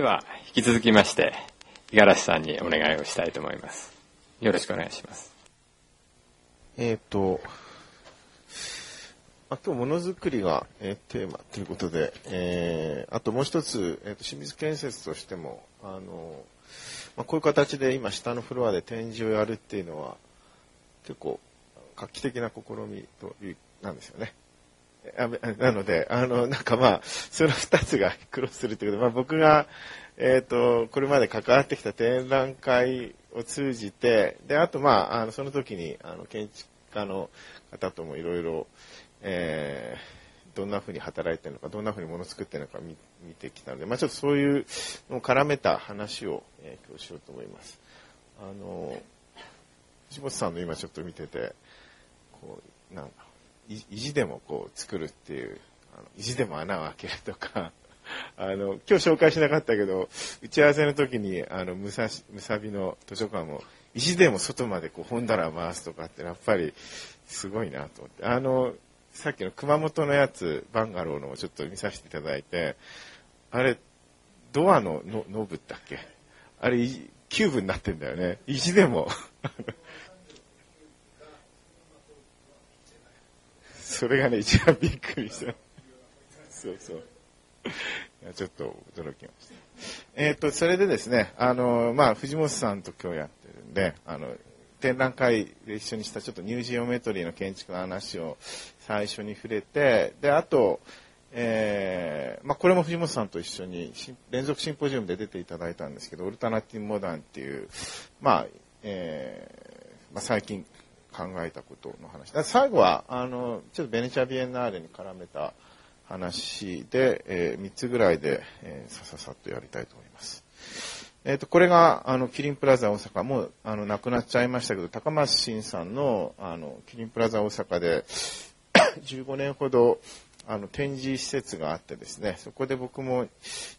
では、引き続きまして、五十嵐さんにお願いをしたいと思います。よろしくお願いします。えっ、と、まあ、今日ものづくりが、えーテーマということで、えーあともう一つ、えーと清水建設としても、あの、まあ、こういう形で今下のフロアで展示をやるっていうのは、結構画期的な試みという、なんですよね。なので、あの、なんかまあ、その二つがクロスするということで、まあ僕が、えっ、と、これまで関わってきた展覧会を通じて、で、あとまあ、あの、その時に、あの、建築家の方ともいろいろ、えーどんな風に働いてるのか、どんな風にものを作ってるのか見見てきたので、まあちょっとそういうのを絡めた話を、えー今日しようと思います。あの、藤本さんの今ちょっと見てて、こう、なんだろうい意地でもこう作るっていう、あの意地でも穴を開けるとか、あの、今日紹介しなかったけど、打ち合わせの時に、あの、むさし、むさびの図書館も、意地でも外までこう本棚回すとかって、やっぱり、すごいなと思って。あの、さっきの熊本のやつ、バンガローのをちょっと見させていただいて、あれ、ドアののノブだっけ？あれ、キューブになってんだよね。意地でも。それがね、一番びっくりした。そうそう。い やちょっと驚きました。えっ、と、それでですね、あの、まあ、藤本さんと今日やってるんで、あの、展覧会で一緒にしたちょっとニュージオメトリーの建築の話を最初に触れて、で、あと、えーまあ、これも藤本さんと一緒に連続シンポジウムで出ていただいたんですけど、オルタナティブモダンっていう、まあ、えーまあ、最近考えたことの話。最後は、あの、ちょっとベネチアビエンナーレに絡めた話で、えー、3つぐらいで、えーさささっとやりたいと思います。えっ、と、これが、あの、キリンプラザ大阪、もう、あの、亡くなっちゃいましたけど、高松新さんの、あの、キリンプラザ大阪で、15年ほど、あの、展示施設があってですね、そこで僕も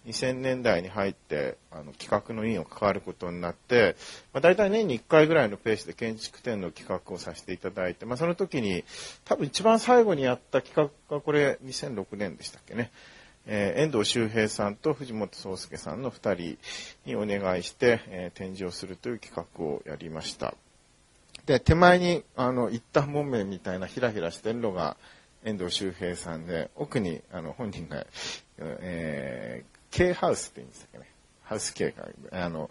2000年代に入って、あの、企画の委員を関わることになって、まあ、大体年に1回ぐらいのペースで建築展の企画をさせていただいて、まあ、その時に、多分一番最後にやった企画がこれ2006年でしたっけね。えー遠藤周平さんと藤本壮介さんの2人にお願いして、えー展示をするという企画をやりました。で、手前に、あの、一旦門面みたいなひらひらしてるのが遠藤周平さんで、奥に、あの、本人が、えー、K ハウスって言うんですかね。ハウス K が、あの、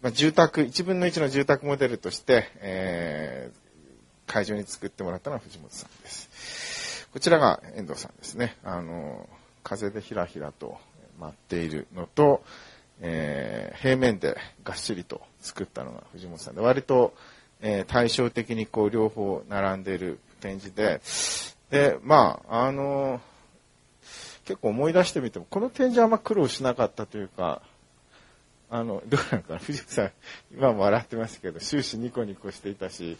まあ、住宅、1分の1の住宅モデルとして、えー会場に作ってもらったのは藤本さんです。こちらが遠藤さんですね。あの、風でひらひらと舞っているのと、えー平面でがっしりと作ったのが藤本さんで、割と、えー対照的にこう両方並んでいる展示で、で、まあ、あの、結構思い出してみても、この展示はあんま苦労しなかったというか、あの、どうなのかな、藤本さん、今も笑ってますけど、終始ニコニコしていたし、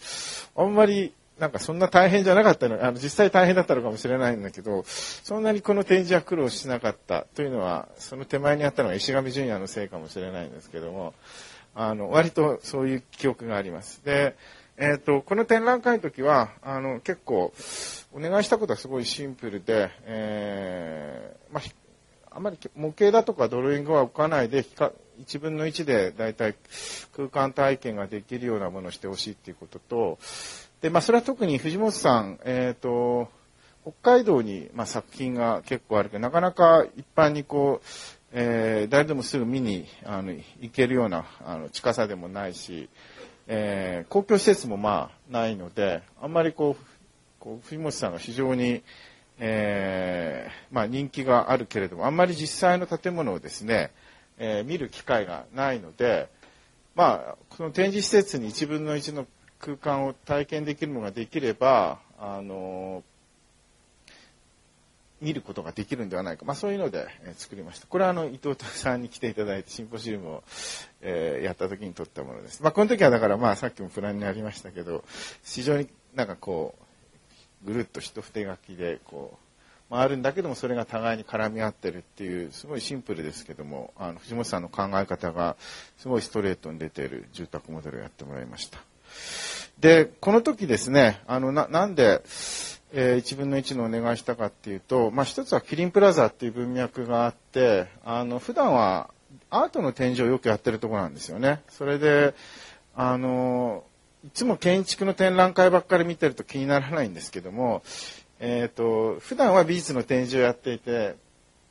あんまり、なんかそんな大変じゃなかったの、あの、実際大変だったのかもしれないんだけど、そんなにこの展示は苦労しなかったというのは、その手前にあったのが石上淳也のせいかもしれないんですけども、あの、割とそういう記憶があります。で、えっ、と、この展覧会の時は、あの、結構、お願いしたことはすごいシンプルで、えーまあ、あまり模型だとかドローイングは置かないで、1分の1でだいたい空間体験ができるようなものをしてほしいっていうことと、で、まあ、それは特に藤本さん、えっ、と、北海道に、まあ、作品が結構あるけど、なかなか一般にこう、えー誰でもすぐ見にあの行けるようなあの近さでもないし、えー公共施設もまあないので、あんまりこう、こう藤本さんが非常に、えーまあ、人気があるけれども、あんまり実際の建物をですね、えー見る機会がないので、まあ、この展示施設に1分の1の空間を体験できるのができれば、あの見ることができるんではないか。まあそういうので、え作りました。これはあの、伊藤さんに来ていただいてシンポジウムを、えーやった時に撮ったものです。まあこの時はだからまあさっきもプランにありましたけど、非常になんかこう、ぐるっと一筆書きでこう、回るんだけどもそれが互いに絡み合ってるっていう、すごいシンプルですけども、あの、藤本さんの考え方がすごいストレートに出ている住宅モデルをやってもらいました。で、この時ですね、あの、な、なんで、えー1分の1のお願いしたかっていうと、まあ、一つはキリンプラザっていう文脈があって、あの、普段はアートの展示をよくやってるところなんですよね。それで、あの、いつも建築の展覧会ばっかり見てると気にならないんですけども、えっ、ー、と、普段は美術の展示をやっていて、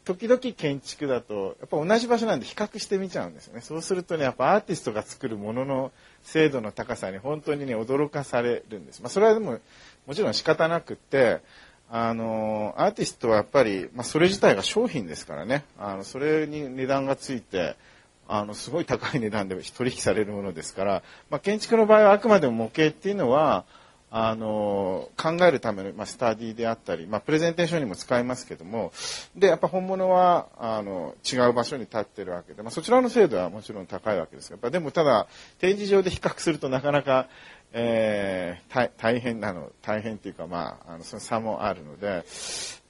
時々建築だと、やっぱ同じ場所なんで比較してみちゃうんですよね。そうするとね、やっぱアーティストが作るものの精度の高さに本当にね、驚かされるんです。まあ、それはでも、もちろん仕方なくって、あの、アーティストはやっぱり、まあ、それ自体が商品ですからね、あの、それに値段がついて、あの、すごい高い値段で取引されるものですから、まあ、建築の場合はあくまでも模型っていうのは、あの、考えるための、まあ、スタディであったり、まあ、プレゼンテーションにも使いますけども、で、やっぱ本物は、あの、違う場所に立ってるわけで、まあ、そちらの精度はもちろん高いわけですやっぱでもただ、展示場で比較するとなかなか、えー、大変なの、大変っていうか、まあ、あの、その差もあるので、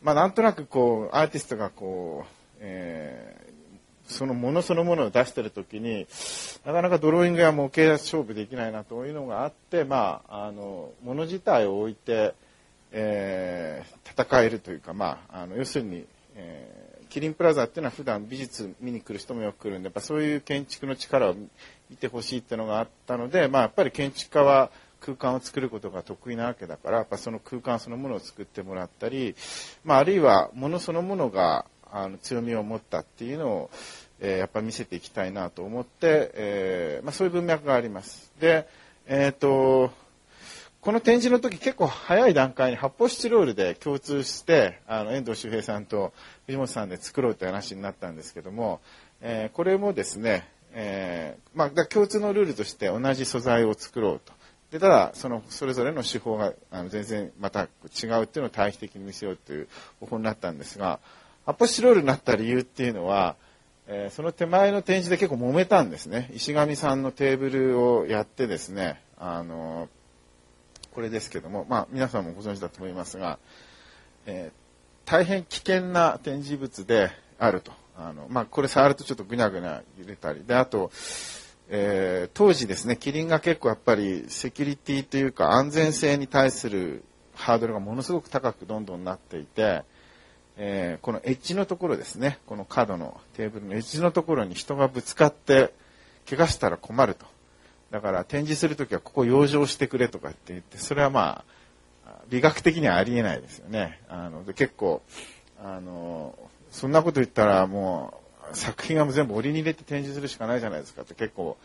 まあ、なんとなくこう、アーティストがこう、えー、そのものそのものを出してる時になかなかドローイングや模型勝負できないなというのがあってまああのもの自体を置いて、えー、戦えるというかまああの要するに、え、キリンプラザっていうのは普段美術見に来る人もよく来るんでやっぱそういう建築の力を見てほしいっていうのがあったのでまあやっぱり建築家は空間を作ることが得意なわけだからやっぱその空間そのものを作ってもらったり、まあ、あるいはものそのものがあの強みを持ったっていうのを、えー、やっぱ見せていきたいなと思って、えー、まあ、そういう文脈があります。で、えっ、と、この展示の時結構早い段階に発泡スチロールで共通してあの遠藤周平さんと藤本さんで作ろうという話になったんですけども、えー、これもですね、えー、まあ、共通のルールとして同じ素材を作ろうと。でただそのそれぞれの手法があの全然また違うっていうのを対比的に見せようという方法になったんですがアポシロールになった理由っていうのは、えー、その手前の展示で結構揉めたんですね。石上さんのテーブルをやってですね、あのこれですけども、まあ皆さんもご存知だと思いますが、えー、大変危険な展示物であると。あの、まあこれ触るとちょっとぐにゃぐにゃ揺れたり。で、あと、えー、当時ですね、キリンが結構やっぱりセキュリティというか安全性に対するハードルがものすごく高くどんどんなっていて、えー、このエッジのところですね、この角のテーブルのエッジのところに人がぶつかって怪我したら困ると。だから展示するときはここ養生してくれとかって言って、それはまあ、美学的にはありえないですよね。あの、で結構、あの、そんなこと言ったらもう作品は全部折に入れて展示するしかないじゃないですかって結構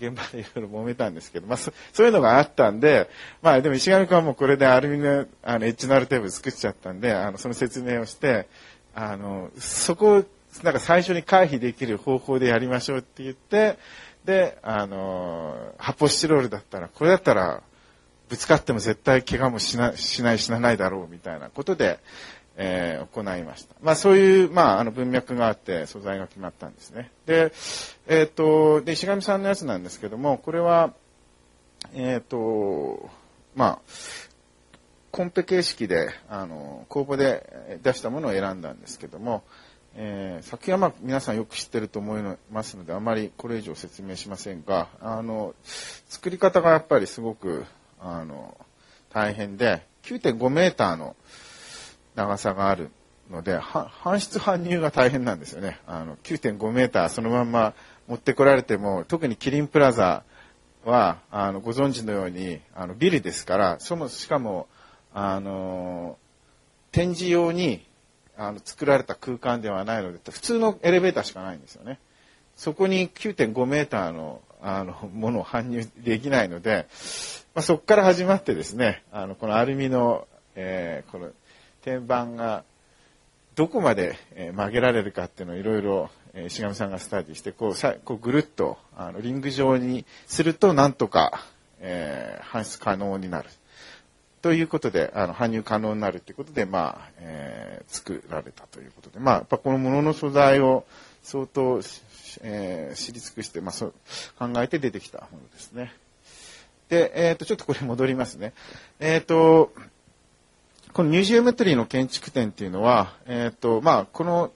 現場でいろいろ揉めたんですけど、まあそ、そういうのがあったんで、まあでも石上君はもうこれでアルミのあのエッジのあるテーブル作っちゃったんで、あの、その説明をして、あの、そこを、なんか最初に回避できる方法でやりましょうって言って、で、あの、発泡スチロールだったら、これだったら、ぶつかっても絶対怪我もしなしない、死なないだろうみたいなことで、えー、行いました。まあそういう、まああの文脈があって素材が決まったんですね。で、えっ、ー、と、で、石上さんのやつなんですけども、これは、えっ、ー、と、まあ、コンペ形式で、あの、公募で出したものを選んだんですけども、えー、作品はまあ皆さんよく知ってると思いますので、あまりこれ以上説明しませんが、あの、作り方がやっぱりすごく、あの、大変で、9.5メーターの、長さがあるので、搬出搬入が大変なんですよね。あの、9.5メーターそのまま持ってこられても、特にキリンプラザは、あの、ご存知のように、あの、ビルですから、そも、しかも、あの、展示用に、あの、作られた空間ではないので、普通のエレベーターしかないんですよね。そこに9.5メーターの、あの、ものを搬入できないので、まあ、そこから始まってですね、あの、このアルミの、えー、この天板がどこまで曲げられるかっていうのをいろいろ石上さんがスタディしてこうさこうぐるっとあのリング状にするとなんとか、えー、搬出可能になる。ということで、あの、搬入可能になるということで、まあ、えー、作られたということで、まあ、やっぱこのものの素材を相当、えー、知り尽くして、まあ、そう、考えて出てきたものですね。で、えっ、ー、と、ちょっとこれ戻りますね。えっ、ー、と、このニュージオメトリーの建築展っていうのは、えっ、ー、と、まあ、この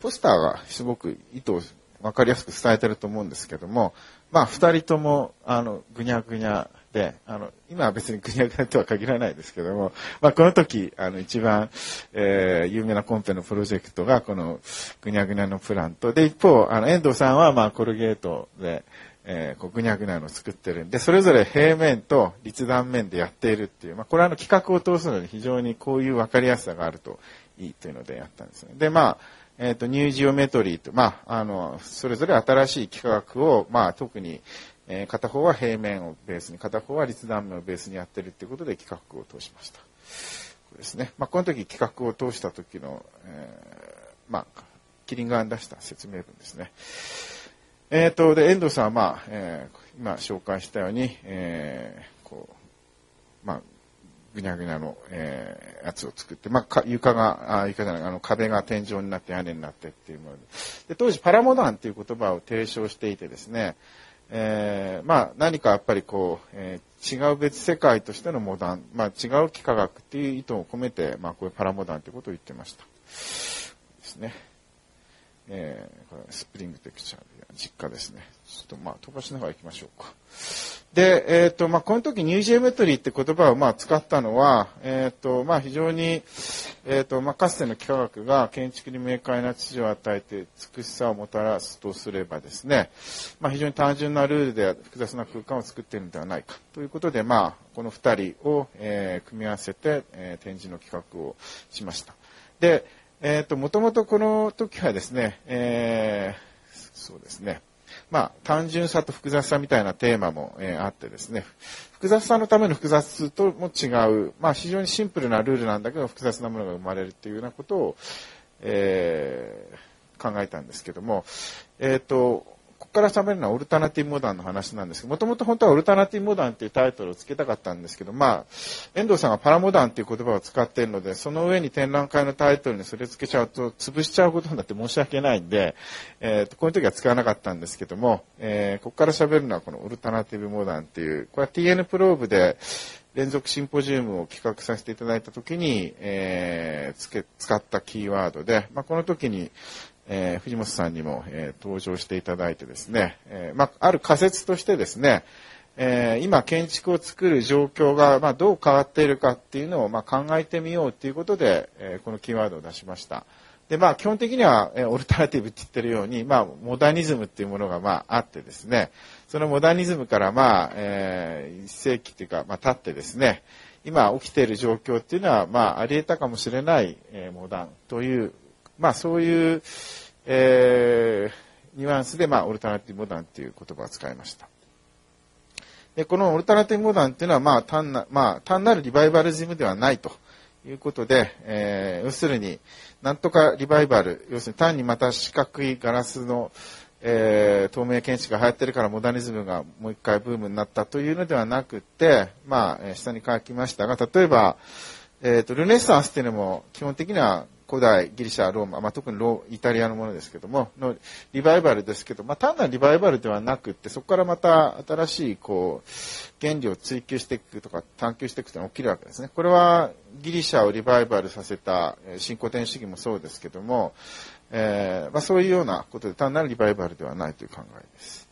ポスターがすごく意図を分かりやすく伝えてると思うんですけども、まあ、二人とも、あの、ぐにゃぐにゃで、あの、今は別に国役とは限らないですけども、まあ、この時、あの、一番、えー、有名なコンペのプロジェクトが、この、ぐにゃぐにゃのプラント。で、一方、あの、遠藤さんは、まあ、コルゲートで、えー、こうぐにゃぐにゃの作ってるんで、それぞれ平面と立断面でやっているっていう、まあ、これはあの企画を通すので非常にこういう分かりやすさがあるといいというのでやったんですね。で、まあ、えっ、ー、と、ニュージオメトリーと、まあ、あの、それぞれ新しい企画を、まあ、特に、え、片方は平面をベースに、片方は立断面をベースにやってるっていうことで企画を通しました。これですね。まあ、この時企画を通した時の、えー、まあ、キリンガーに出した説明文ですね。えっ、ー、と、で、遠藤さんは、まあ、えー、今紹介したように、えー、こう、まあ、ぐにゃぐにゃの、えー、やつを作って、まあ、床が、あ床じゃない、あの壁が天井になって屋根になってっていうものでで、当時パラモダンっていう言葉を提唱していてですね、えー、まあ、何かやっぱりこう、えー、違う別世界としてのモダン、まあ、違う幾何学っていう意図を込めて、まあ、こういうパラモダンということを言ってました。ですね。えー、これスプリングテクチャー実家ですね。ちょっとまあ飛ばしながら行きましょうか。で、えっ、ー、と、まあ、この時ニュージェメトリーって言葉をまあ使ったのは、えっ、ー、と、まあ、非常に、えっ、ー、と、まあ、かつての幾何学が建築に明快な秩序を与えて美しさをもたらすとすればですね、まあ、非常に単純なルールで複雑な空間を作っているのではないかということで、まあ、この二人を、えー、組み合わせて、えー、展示の企画をしました。で、えっ、と、もともとこの時はですね、えーそうですね。まあ、単純さと複雑さみたいなテーマも、えー、あってですね、複雑さのための複雑とも違う、まあ、非常にシンプルなルールなんだけど、複雑なものが生まれるっていうようなことを、えー、考えたんですけども、えっ、ー、と、ここから喋るのはオルタナティブモダンの話なんですけど、もともと本当はオルタナティブモダンっていうタイトルを付けたかったんですけど、まあ、遠藤さんがパラモダンっていう言葉を使っているので、その上に展覧会のタイトルにそれ付けちゃうと潰しちゃうことになって申し訳ないんで、えっ、ー、と、こういう時は使わなかったんですけども、えー、ここから喋るのはこのオルタナティブモダンっていう、これは TN プローブで、連続シンポジウムを企画させていただいたときに、えー、つけ使ったキーワードで、まあ、この時に、えー、藤本さんにも、えー、登場していただいてですね、えー、まあ、ある仮説としてですね、えー、今建築を作る状況が、まあ、どう変わっているかっていうのを、まあ、考えてみようということで、えー、このキーワードを出しました。で、まあ、基本的には、えー、オルタナティブって言ってるように、まあ、モダニズムっていうものが、まあ、あってですね、そのモダニズムから、まあ、えー、一世紀っていうか、まあ、経ってですね、今起きている状況っていうのは、まあ、あり得たかもしれない、えー、モダンという、まあ、そういう、えー、ニュアンスで、まあ、オルタナティブモダンっていう言葉を使いました。で、このオルタナティブモダンっていうのは、まあ、単な、まあ、単なるリバイバルズムではないということで、えー、要するに、なんとかリバイバル、要するに単にまた四角いガラスの、えー、透明建築が流行ってるからモダニズムがもう一回ブームになったというのではなくて、まあ、下に書きましたが、例えば、えっ、ー、と、ルネッサンスっていうのも基本的には古代ギリシャ、ローマ、まあ、特にロイタリアのものですけども、のリバイバルですけど、まあ、単なるリバイバルではなくって、そこからまた新しい、こう、原理を追求していくとか探求していくというのが起きるわけですね。これはギリシャをリバイバルさせた新古典主義もそうですけども、えーまあ、そういうようなことで単なるリバイバルではないという考えです。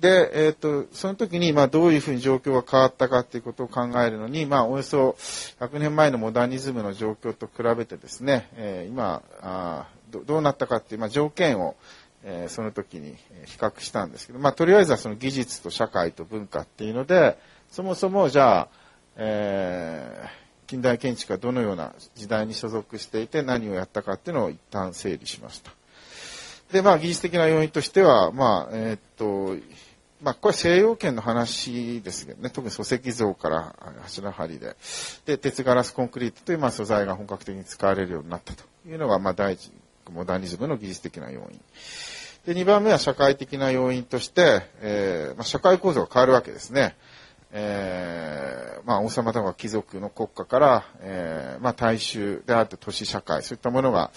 で、えっ、ー、と、その時に、まあ、どういうふうに状況が変わったかということを考えるのに、まあ、およそ100年前のモダニズムの状況と比べてですね、えー、今あど、どうなったかっていう、まあ、条件を、えー、その時に比較したんですけど、まあ、とりあえずはその技術と社会と文化っていうので、そもそもじゃあ、えー、近代建築がどのような時代に所属していて何をやったかっていうのを一旦整理しました。で、まあ、技術的な要因としては、まあ、えー、っと、まあ、これ西洋圏の話ですけどね、特に礎石像から柱張りで、で、鉄ガラスコンクリートというまあ素材が本格的に使われるようになったというのが、まあ、第一、モダニズムの技術的な要因。で、2番目は社会的な要因として、えー、まあ、社会構造が変わるわけですね。えー、まあ、王様とか貴族の国家から、えー、まあ、大衆であって都市社会、そういったものが、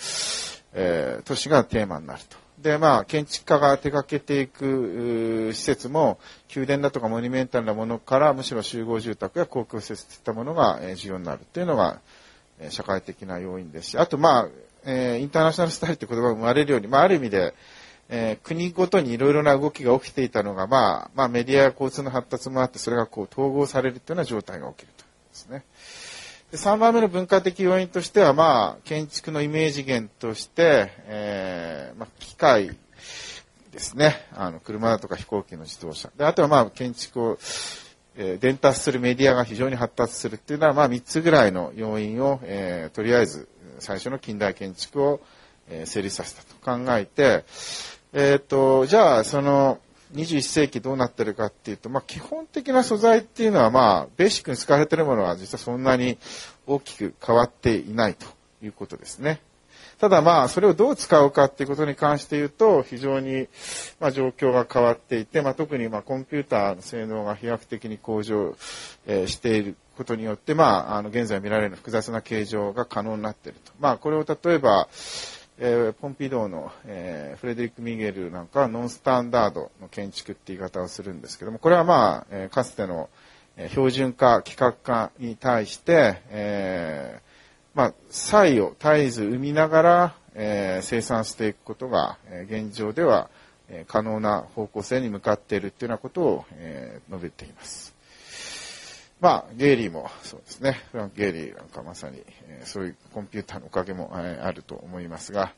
えー、都市がテーマになると。で、まあ、建築家が手掛けていく施設も、宮殿だとかモニュメンタルなものから、むしろ集合住宅や公共施設といったものが、え重要になるというのが、え社会的な要因ですし、あと、まあ、え、インターナショナルスタイルって言葉が生まれるように、まあ、ある意味で、えー、国ごとにいろいろな動きが起きていたのが、まあ、まあ、メディアや交通の発達もあって、それがこう統合されるというような状態が起きるとですね。で3番目の文化的要因としては、まあ、建築のイメージ源として、えー、まあ、機械ですね。あの、車だとか飛行機の自動車。で、あとはまあ、建築を、えー、伝達するメディアが非常に発達するっていうのは、まあ、3つぐらいの要因を、えー、とりあえず、最初の近代建築を、え、成立させたと考えて、えっ、と、じゃあ、その、21世紀どうなってるかっていうと、まあ、基本的な素材っていうのは、まあ、ベーシックに使われてるものは実はそんなに大きく変わっていないということですね。ただまあ、それをどう使うかっていうことに関して言うと、非常に、ま、状況が変わっていて、まあ、特にま、コンピューターの性能が飛躍的に向上、え、していることによって、まあ、あの、現在見られる複雑な形状が可能になっていると。まあ、これを例えば、えー、ポンピドーの、えー、フレデリック・ミゲルなんかはノンスタンダードの建築って言い方をするんですけども、これはまあ、えー、かつての標準化、規格化に対して、えー、まあ、差異を絶えず生みながら、えー、生産していくことが、えー、現状では、え、可能な方向性に向かっているというようなことを、えー、述べています。まあ、ゲイリーもそうですね。フランク・ゲイリーなんかまさに、えー、そういうコンピューターのおかげも、えー、あると思いますが。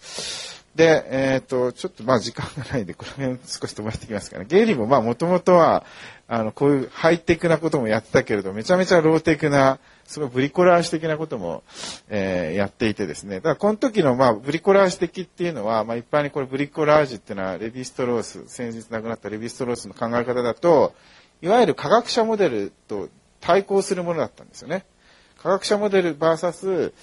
で、えっ、ー、と、ちょっとまあ時間がないんで、この辺少し飛ばしていきますかね。ゲイリーもまあもともとは、あの、こういうハイテクなこともやってたけれど、めちゃめちゃローテクな、すごいブリコラージュ的なことも、えー、やっていてですね。だからこの時のまあブリコラージュ的っていうのは、まあ一般にこれブリコラージュっていうのはレヴィストロース、先日亡くなったレヴィストロースの考え方だと、いわゆる科学者モデルと対抗するものだったんですよね。科学者モデル VS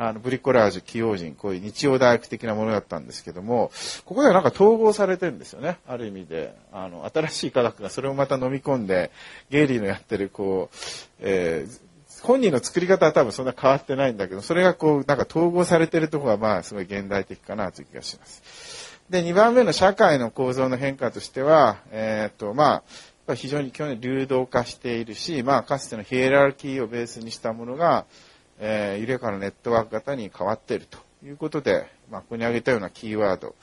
あのブリコラージュ、起用人、こういう日曜大学的なものだったんですけども、ここではなんか統合されてるんですよね。ある意味で、あの、新しい科学がそれをまた飲み込んで、ゲイリーのやってる、こう、えー、本人の作り方は多分そんな変わってないんだけど、それがこう、なんか統合されてるところはまあ、すごい現代的かなという気がします。で、2番目の社会の構造の変化としては、えっ、と、まあ、非常に近年流動化しているし、まあ、かつてのヒエラルキーをベースにしたものが、えー、緩やかなネットワーク型に変わっているということで、まあ、ここに挙げたようなキーワード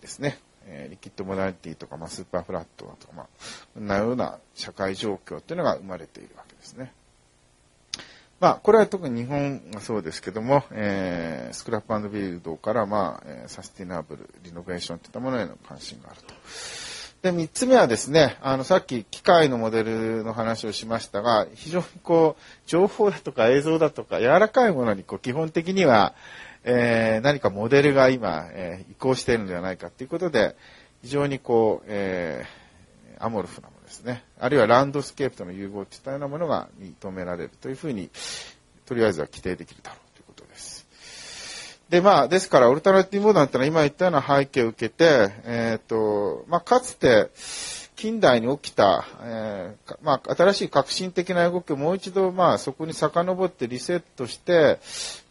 ですね。えー、リキッドモダニティとか、まあ、スーパーフラットとか、まあ、こんなような社会状況っていうのが生まれているわけですね。まあ、これは特に日本がそうですけども、えー、スクラップビルドから、まあ、サスティナブル、リノベーションといったものへの関心があると。で、三つ目はですね、あの、さっき機械のモデルの話をしましたが、非常にこう、情報だとか映像だとか、柔らかいものにこう、基本的には、えー、何かモデルが今、えー、移行しているのではないかということで、非常にこう、えー、アモルフなものですね。あるいはランドスケープとの融合といったようなものが認められるというふうに、とりあえずは規定できるだろう。で、まあ、ですから、オルタナティブモダンってのは今言ったような背景を受けて、えっ、ー、と、まあ、かつて、近代に起きた、えー、まあ、新しい革新的な動きをもう一度、まあ、そこに遡ってリセットして、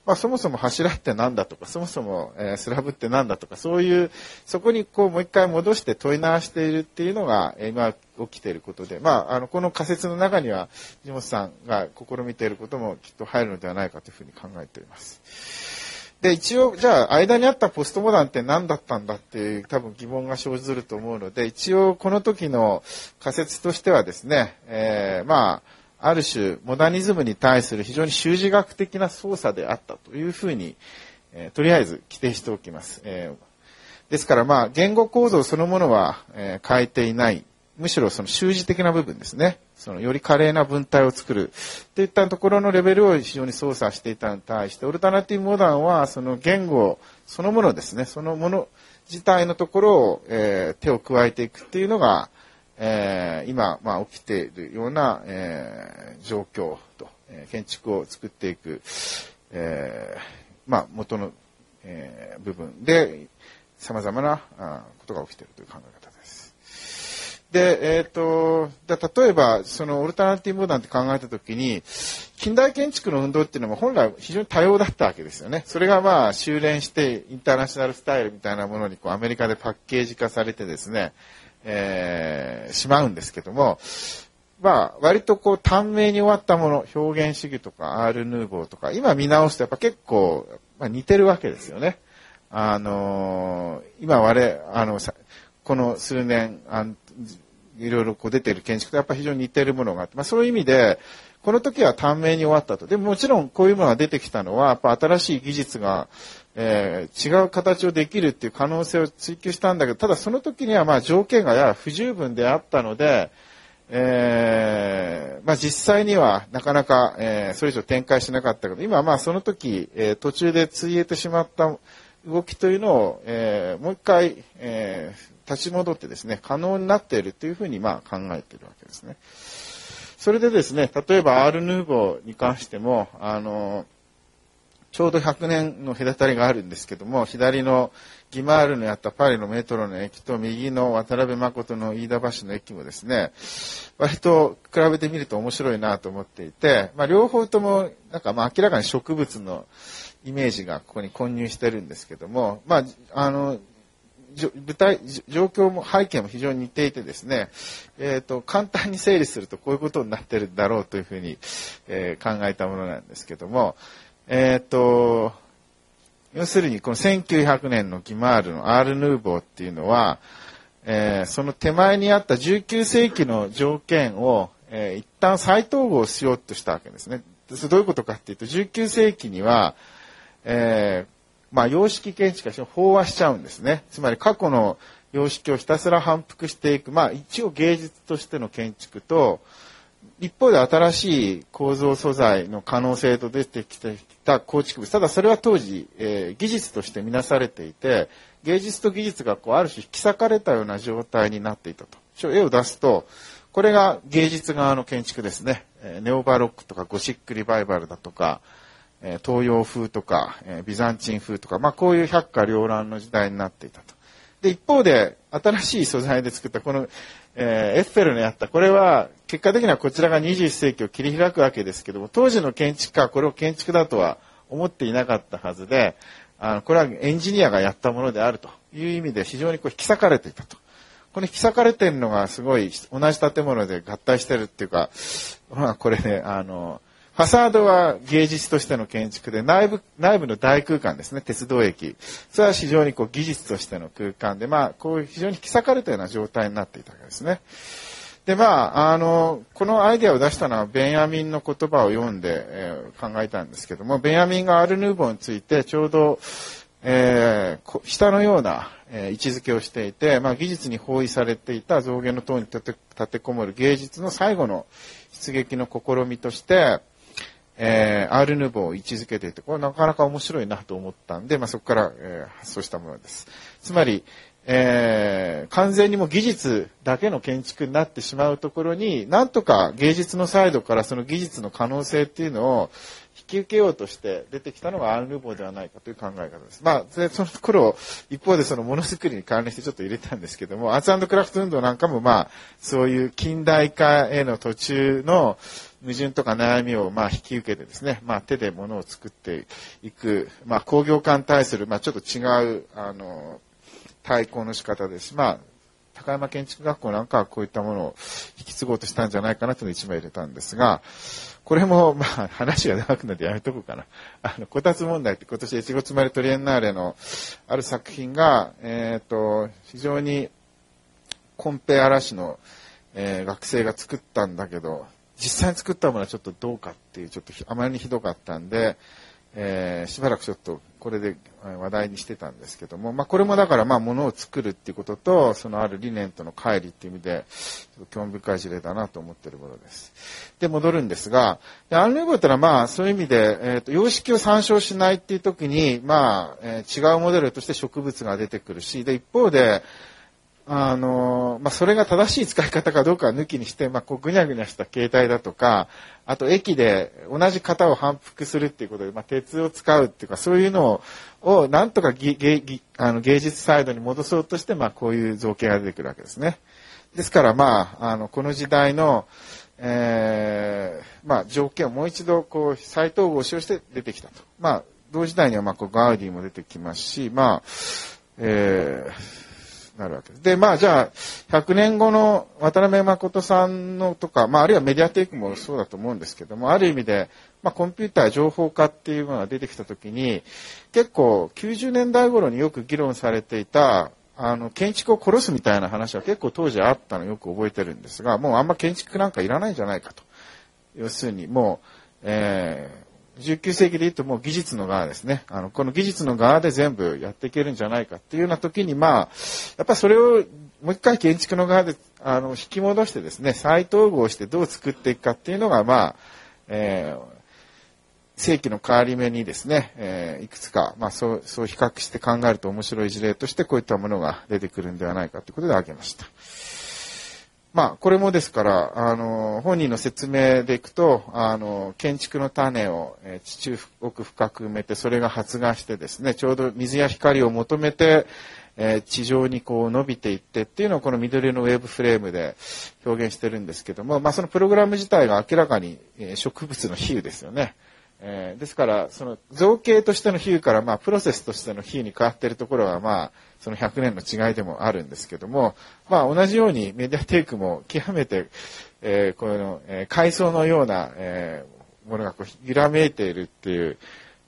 まあ、そもそも柱って何だとか、そもそも、えー、スラブって何だとか、そういう、そこにこう、もう一回戻して問い直しているっていうのが、えー、今起きていることで、まあ、あの、この仮説の中には、藤本さんが試みていることもきっと入るのではないかというふうに考えております。で、一応、じゃあ、間にあったポストモダンって何だったんだっていう多分疑問が生ずると思うので、一応、この時の仮説としてはですね、えー、まあ、ある種、モダニズムに対する非常に修辞学的な操作であったというふうに、えー、とりあえず規定しておきます。えー、ですから、まあ、言語構造そのものは、え、変えていないむしろその習字的な部分ですね。そのより華麗な文体を作る。といったところのレベルを非常に操作していたのに対して、オルタナティブモダンはその言語そのものですね。そのもの自体のところを、えー、手を加えていくっていうのが、えー、今、まあ、起きているような、えー、状況と、えー、建築を作っていく、えー、まあ、元の、えー、部分で、様々なあことが起きているという考え方で、えっ、ー、と、例えば、そのオルタナティブモダンって考えたときに、近代建築の運動っていうのも本来非常に多様だったわけですよね。それがまあ修練してインターナショナルスタイルみたいなものにこうアメリカでパッケージ化されてですね、えー、しまうんですけども、まあ割とこう短命に終わったもの、表現主義とかアール・ヌーボーとか、今見直すとやっぱ結構、まあ、似てるわけですよね。あのー、今我、あの、この数年、あいろいろこう出ている建築とやっぱ非常に似ているものがあって、まあ、そういう意味で、この時は短命に終わったと。でももちろんこういうものが出てきたのは、やっぱ新しい技術が、えー、違う形をできるっていう可能性を追求したんだけど、ただその時にはまあ条件がや不十分であったので、えー、まあ実際にはなかなか、えー、それ以上展開しなかったけど、今まあその時、えー、途中でついえてしまった動きというのを、えー、もう一回、えー、立ち戻ってですね、可能になっているというふうにまあ考えているわけですね。それでですね、例えばアール・ヌーボーに関しても、あの、ちょうど100年の隔たりがあるんですけども、左のギマールにあったパリのメトロの駅と右の渡辺誠の飯田橋の駅もですね、割と比べてみると面白いなと思っていて、まあ、両方ともなんかまあ明らかに植物のイメージがここに混入してるんですけども、まあ、あの、舞台、状況も背景も非常に似ていてですね、えっ、ー、と、簡単に整理するとこういうことになってるんだろうというふうに、えー、考えたものなんですけども、えっ、ー、と、要するにこの1900年のギマールのアール・ヌーボーっていうのは、えー、その手前にあった19世紀の条件を、えー、一旦再統合しようとしたわけですね。それどういうことかっていうと、19世紀には、えー、まあ、様式建築が飽和しちゃうんですね。つまり過去の様式をひたすら反復していく、まあ、一応芸術としての建築と、一方で新しい構造素材の可能性と出てきた構築物。ただそれは当時、えー、技術として見なされていて、芸術と技術がこうある種引き裂かれたような状態になっていたと。絵を出すと、これが芸術側の建築ですね。ネオバロックとかゴシックリバイバルだとか、東洋風とか、ビザンチン風とか、まあこういう百花繚乱の時代になっていたと。で、一方で、新しい素材で作ったこの、え、エッフェルのやった、これは、結果的にはこちらが21世紀を切り開くわけですけども、当時の建築家はこれを建築だとは思っていなかったはずで、あの、これはエンジニアがやったものであるという意味で非常にこう引き裂かれていたと。この引き裂かれてるのがすごい同じ建物で合体してるっていうか、まあこれね、あの、ファサードは芸術としての建築で、内部、内部の大空間ですね、鉄道駅。それは非常にこう技術としての空間で、まあ、こういう非常に引き裂かれたような状態になっていたわけですね。で、まあ、あの、このアイデアを出したのは、ベンヤミンの言葉を読んで、えー、考えたんですけども、ベンヤミンがアルヌーボーについて、ちょうど、えー、下のような、えー、位置づけをしていて、まあ、技術に包囲されていた象牙の塔に立てこもる芸術の最後の出撃の試みとして、えー、アールヌーボーを位置づけていて、これなかなか面白いなと思ったんで、まあ、そこから、えー、発想したものです。つまり、えー、完全にも技術だけの建築になってしまうところに、なんとか芸術のサイドからその技術の可能性っていうのをき受けようとして出てきたのがアンルボーではないかという考え方です。まあ、その頃、一方でそのものづくりに関連してちょっと入れたんですけども、アーツクラフト運動なんかもまあ、そういう近代化への途中の矛盾とか悩みをまあ引き受けてですね、まあ手で物を作っていく、まあ工業化に対するまあちょっと違う、あの、対抗の仕方です。まあ、高山建築学校なんかはこういったものを引き継ごうとしたんじゃないかなというのを一枚入れたんですが、これも、まあ、話が長くなってやめとこうかな。あの、こたつ問題って今年越後つまりトリエンナーレのある作品が、えっ、ー、と、非常にコンペ嵐の、えー、学生が作ったんだけど、実際に作ったものはちょっとどうかっていう、ちょっとあまりにひどかったんで、えー、しばらくちょっとこれで話題にしてたんですけども、まあ、これもだからまあ物を作るっていうことと、そのある理念との乖離っていう意味で、興味深い事例だなと思ってるものです。で、戻るんですが、アンルーボーってのはまあそういう意味で、えーと、様式を参照しないっていう時に、まあ、えー、違うモデルとして植物が出てくるし、で、一方で、あの、まあ、それが正しい使い方かどうかは抜きにして、まあ、こう、ぐにゃぐにゃした形態だとか、あと、駅で同じ型を反復するっていうことで、まあ、鉄を使うっていうか、そういうのを、なんとか芸あの芸術サイドに戻そうとして、まあ、こういう造形が出てくるわけですね。ですから、まあ、あの、この時代の、えー、まあ、条件をもう一度、こう、再統合しようして出てきたと。まあ、同時代には、まあ、こう、ガウディも出てきますし、まあ、えー、なるわけです。で、まあじゃあ、100年後の渡辺誠さんのとか、まああるいはメディアテイクもそうだと思うんですけども、ある意味で、まあコンピューター情報化っていうものが出てきたときに、結構90年代頃によく議論されていたあの、建築を殺すみたいな話は結構当時あったのよく覚えてるんですが、もうあんま建築なんかいらないんじゃないかと。要するに、もう、えー、19世紀で言うともう技術の側ですね。あの、この技術の側で全部やっていけるんじゃないかっていうような時に、まあ、やっぱそれをもう一回建築の側で、あの、引き戻してですね、再統合してどう作っていくかっていうのが、まあ、えー、世紀の変わり目にですね、えー、いくつか、まあそう、そう比較して考えると面白い事例としてこういったものが出てくるんではないかということで挙げました。まあ、これもですから、あの、本人の説明でいくと、あの、建築の種を、え、地中奥深く埋めて、それが発芽してですね、ちょうど水や光を求めて、え、地上にこう伸びていってっていうのをこの緑のウェーブフレームで表現してるんですけども、まあ、そのプログラム自体が明らかに、え、植物の比喩ですよね。え、ですから、その造形としての比喩から、まあ、プロセスとしての比喩に変わっているところは、まあ、その100年の違いでもあるんですけども、まあ、同じようにメディアテイクも極めて、えー、この、えー、階層のような、えー、ものがこう、揺らめいているっていう、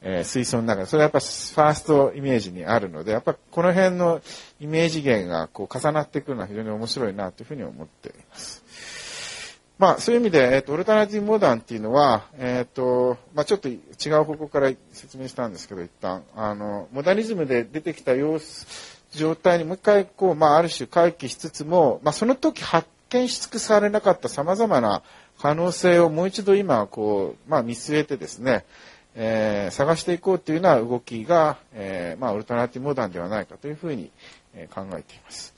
えー、水槽の中で、それはやっぱファーストイメージにあるので、やっぱこの辺のイメージ源がこう重なってくるのは非常に面白いなというふうに思っています。まあ、そういう意味で、えっ、ー、と、オルタナティブモダンっていうのは、えっ、ー、と、まあ、ちょっと違う方向から説明したんですけど、一旦、あの、モダニズムで出てきた様子、状態にもう一回、こう、まあ、ある種回帰しつつも、まあ、その時発見し尽くされなかった様々な可能性をもう一度今、こう、まあ、見据えてですね、えー、探していこうというような動きが、えー、まあ、オルタナティモダンではないかというふうに、えー、考えています。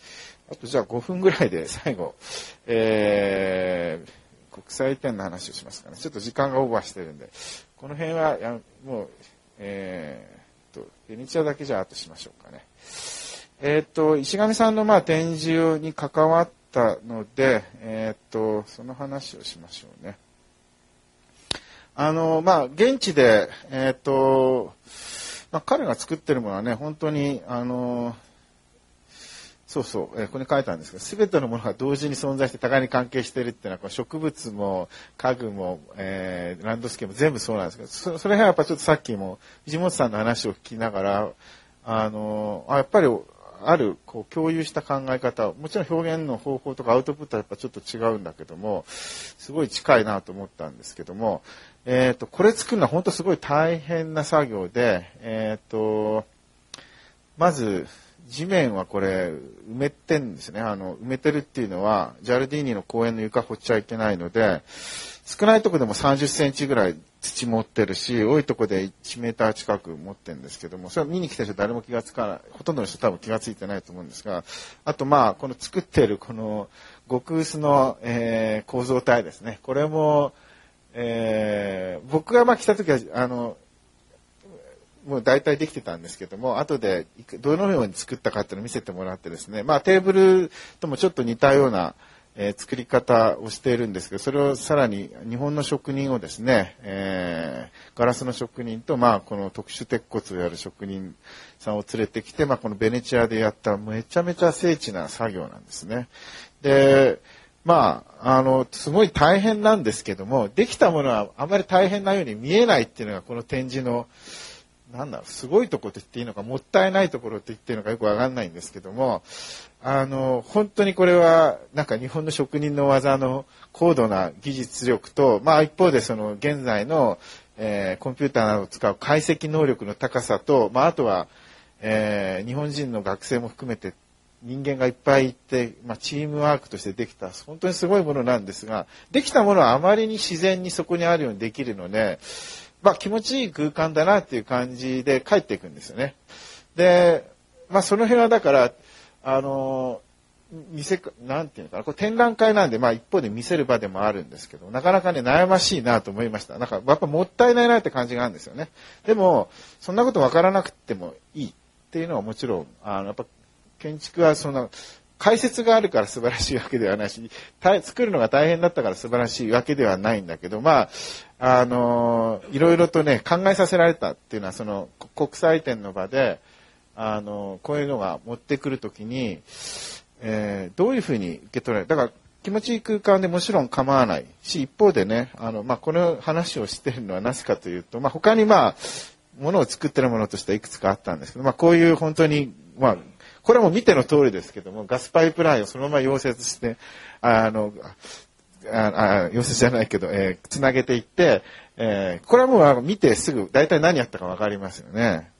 あとじゃあ5分ぐらいで最後、えー、国際移転の話をしますかね。ちょっと時間がオーバーしてるんで、この辺はやもう、えー、と、ベニチアだけじゃあとしましょうかね。えっ、と、石上さんのまあ展示に関わったので、えっ、と、その話をしましょうね。あの、まあ、現地で、えっ、と、まあ、彼が作ってるものはね、本当に、あの、そうそう、えー、ここに書いたんですけど、すべてのものが同時に存在して互いに関係しているっていうのは、植物も家具も、えー、ランドスケープも全部そうなんですけど、そそれはやっぱちょっとさっきも藤本さんの話を聞きながら、あの、あやっぱりあるこう共有した考え方もちろん表現の方法とかアウトプットはやっぱちょっと違うんだけどもすごい近いなと思ったんですけども、えーと、これ作るのは本当すごい大変な作業で、えーと、まず地面はこれ埋めてんですね。あの埋めてるっていうのはジャルディーニの公園の床掘っちゃいけないので少ないとこでも30センチぐらい土持ってるし、多いとこで1メーター近く持ってるんですけども、それは見に来た人誰も気がつかない、ほとんどの人多分気がついてないと思うんですが、あとまあ、この作ってるこの極薄の、えー、構造体ですね。これも、えー、僕がまあ来た時は、あの、もう大体できてたんですけども、後でどのように作ったかっていうのを見せてもらってですね、まあテーブルともちょっと似たような、え、作り方をしているんですけど、それをさらに日本の職人をですね、えー、ガラスの職人と、まあ、この特殊鉄骨をやる職人さんを連れてきて、まあ、このベネチアでやっためちゃめちゃ精緻な作業なんですね。で、まあ、あの、すごい大変なんですけども、できたものはあまり大変なように見えないっていうのがこの展示の、なんだろう、すごいところって言っていいのか、もったいないところって言っていいのかよくわかんないんですけども、あの、本当にこれは、なんか日本の職人の技の高度な技術力と、まあ一方でその現在の、えー、コンピューターなどを使う解析能力の高さと、まああとは、えー、日本人の学生も含めて人間がいっぱいいて、まあ、チームワークとしてできた、本当にすごいものなんですが、できたものはあまりに自然にそこにあるようにできるので、まあ、気持ちいい空間だなっていう感じで帰っていくんですよね。で、まあ、その辺はだから、あの、見せ、なんていうのかな、これ展覧会なんで、まあ一方で見せる場でもあるんですけど、なかなかね、悩ましいなと思いました。なんか、やっぱもったいないなって感じがあるんですよね。でも、そんなことわからなくてもいいっていうのはもちろん、あの、やっぱ、建築はその、解説があるから素晴らしいわけではないし、作るのが大変だったから素晴らしいわけではないんだけど、まあ、あの、いろいろとね、考えさせられたっていうのは、その、国際展の場で、あの、こういうのが持ってくるときに、えー、どういうふうに受け取られる？だから、気持ちいい空間でもちろん構わないし、一方でね、あの、まあ、この話をしてるのはなぜかというと、まあ、他にまあ、ものを作ってるものとしてはいくつかあったんですけど、まあ、こういう本当に、まあ、これも見ての通りですけども、ガスパイプラインをそのまま溶接して、あの、ああ溶接じゃないけど、えー、つなげていって、えー、これはもう見てすぐ大体何やったかわかりますよね。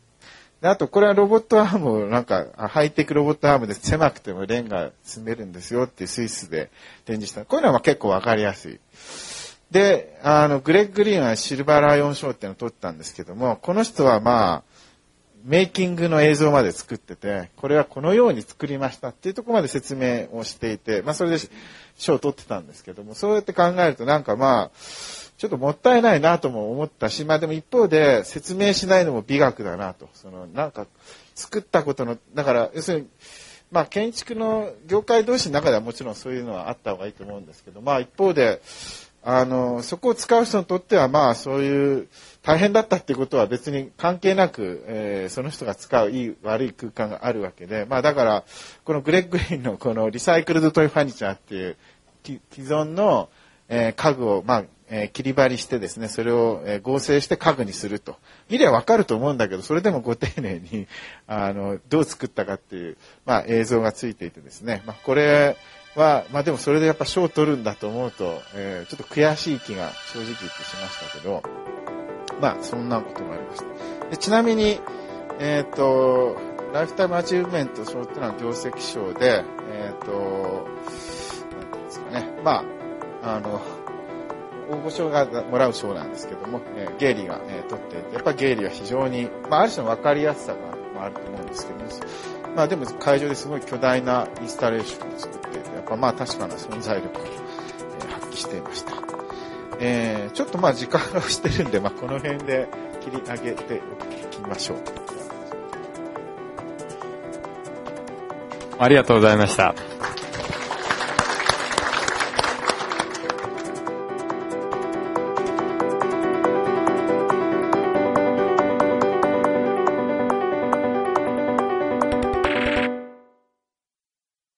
であと、これはロボットアームをなんか、ハイテクロボットアームで狭くてもレンガ積めるんですよっていうスイスで展示した。こういうのは結構わかりやすい。で、あの、グレッグ・グリーンはシルバーライオン賞っていうのを取ったんですけども、この人はまあ、メイキングの映像まで作ってて、これはこのように作りましたっていうところまで説明をしていて、まあそれで賞を取ってたんですけども、そうやって考えるとなんかまあ、ちょっともったいないなとも思ったし、まあでも一方で説明しないのも美学だなと。そのなんか作ったことの、だから要するに、まあ建築の業界同士の中ではもちろんそういうのはあった方がいいと思うんですけど、まあ一方で、あの、そこを使う人にとってはまあそういう大変だったっていうことは別に関係なく、えー、その人が使ういい悪い空間があるわけで、まあだからこのグレッグ・リーンのこのリサイクルドトイファニチャーっていう既存の、えー、家具をまあえー、切り張りしてですね、それを、えー、合成して家具にすると。見りゃわかると思うんだけど、それでもご丁寧に、あの、どう作ったかっていう、まあ、映像がついていてですね、まあ、これは、まあでもそれでやっぱ賞を取るんだと思うと、えー、ちょっと悔しい気が正直言ってしましたけど、まあ、そんなことがありました。でちなみに、えっ、ー、と、ライフタイムアチーブメント賞っていうのは業績賞で、えっ、ー、と、なんていうんですかね、まあ、あの、大御所がもらう賞なんですけども、えー、ゲーリーが、えー、取っていて、やっぱゲーリーは非常に、まあ、ある種の分かりやすさが、まあ、あると思うんですけども、まあでも会場ですごい巨大なインスタレーションを作っていて、やっぱまあ確かな存在力を、えー、発揮していました。えー、ちょっとまあ時間が押してるんで、まあこの辺で切り上げておきましょう。ありがとうございました。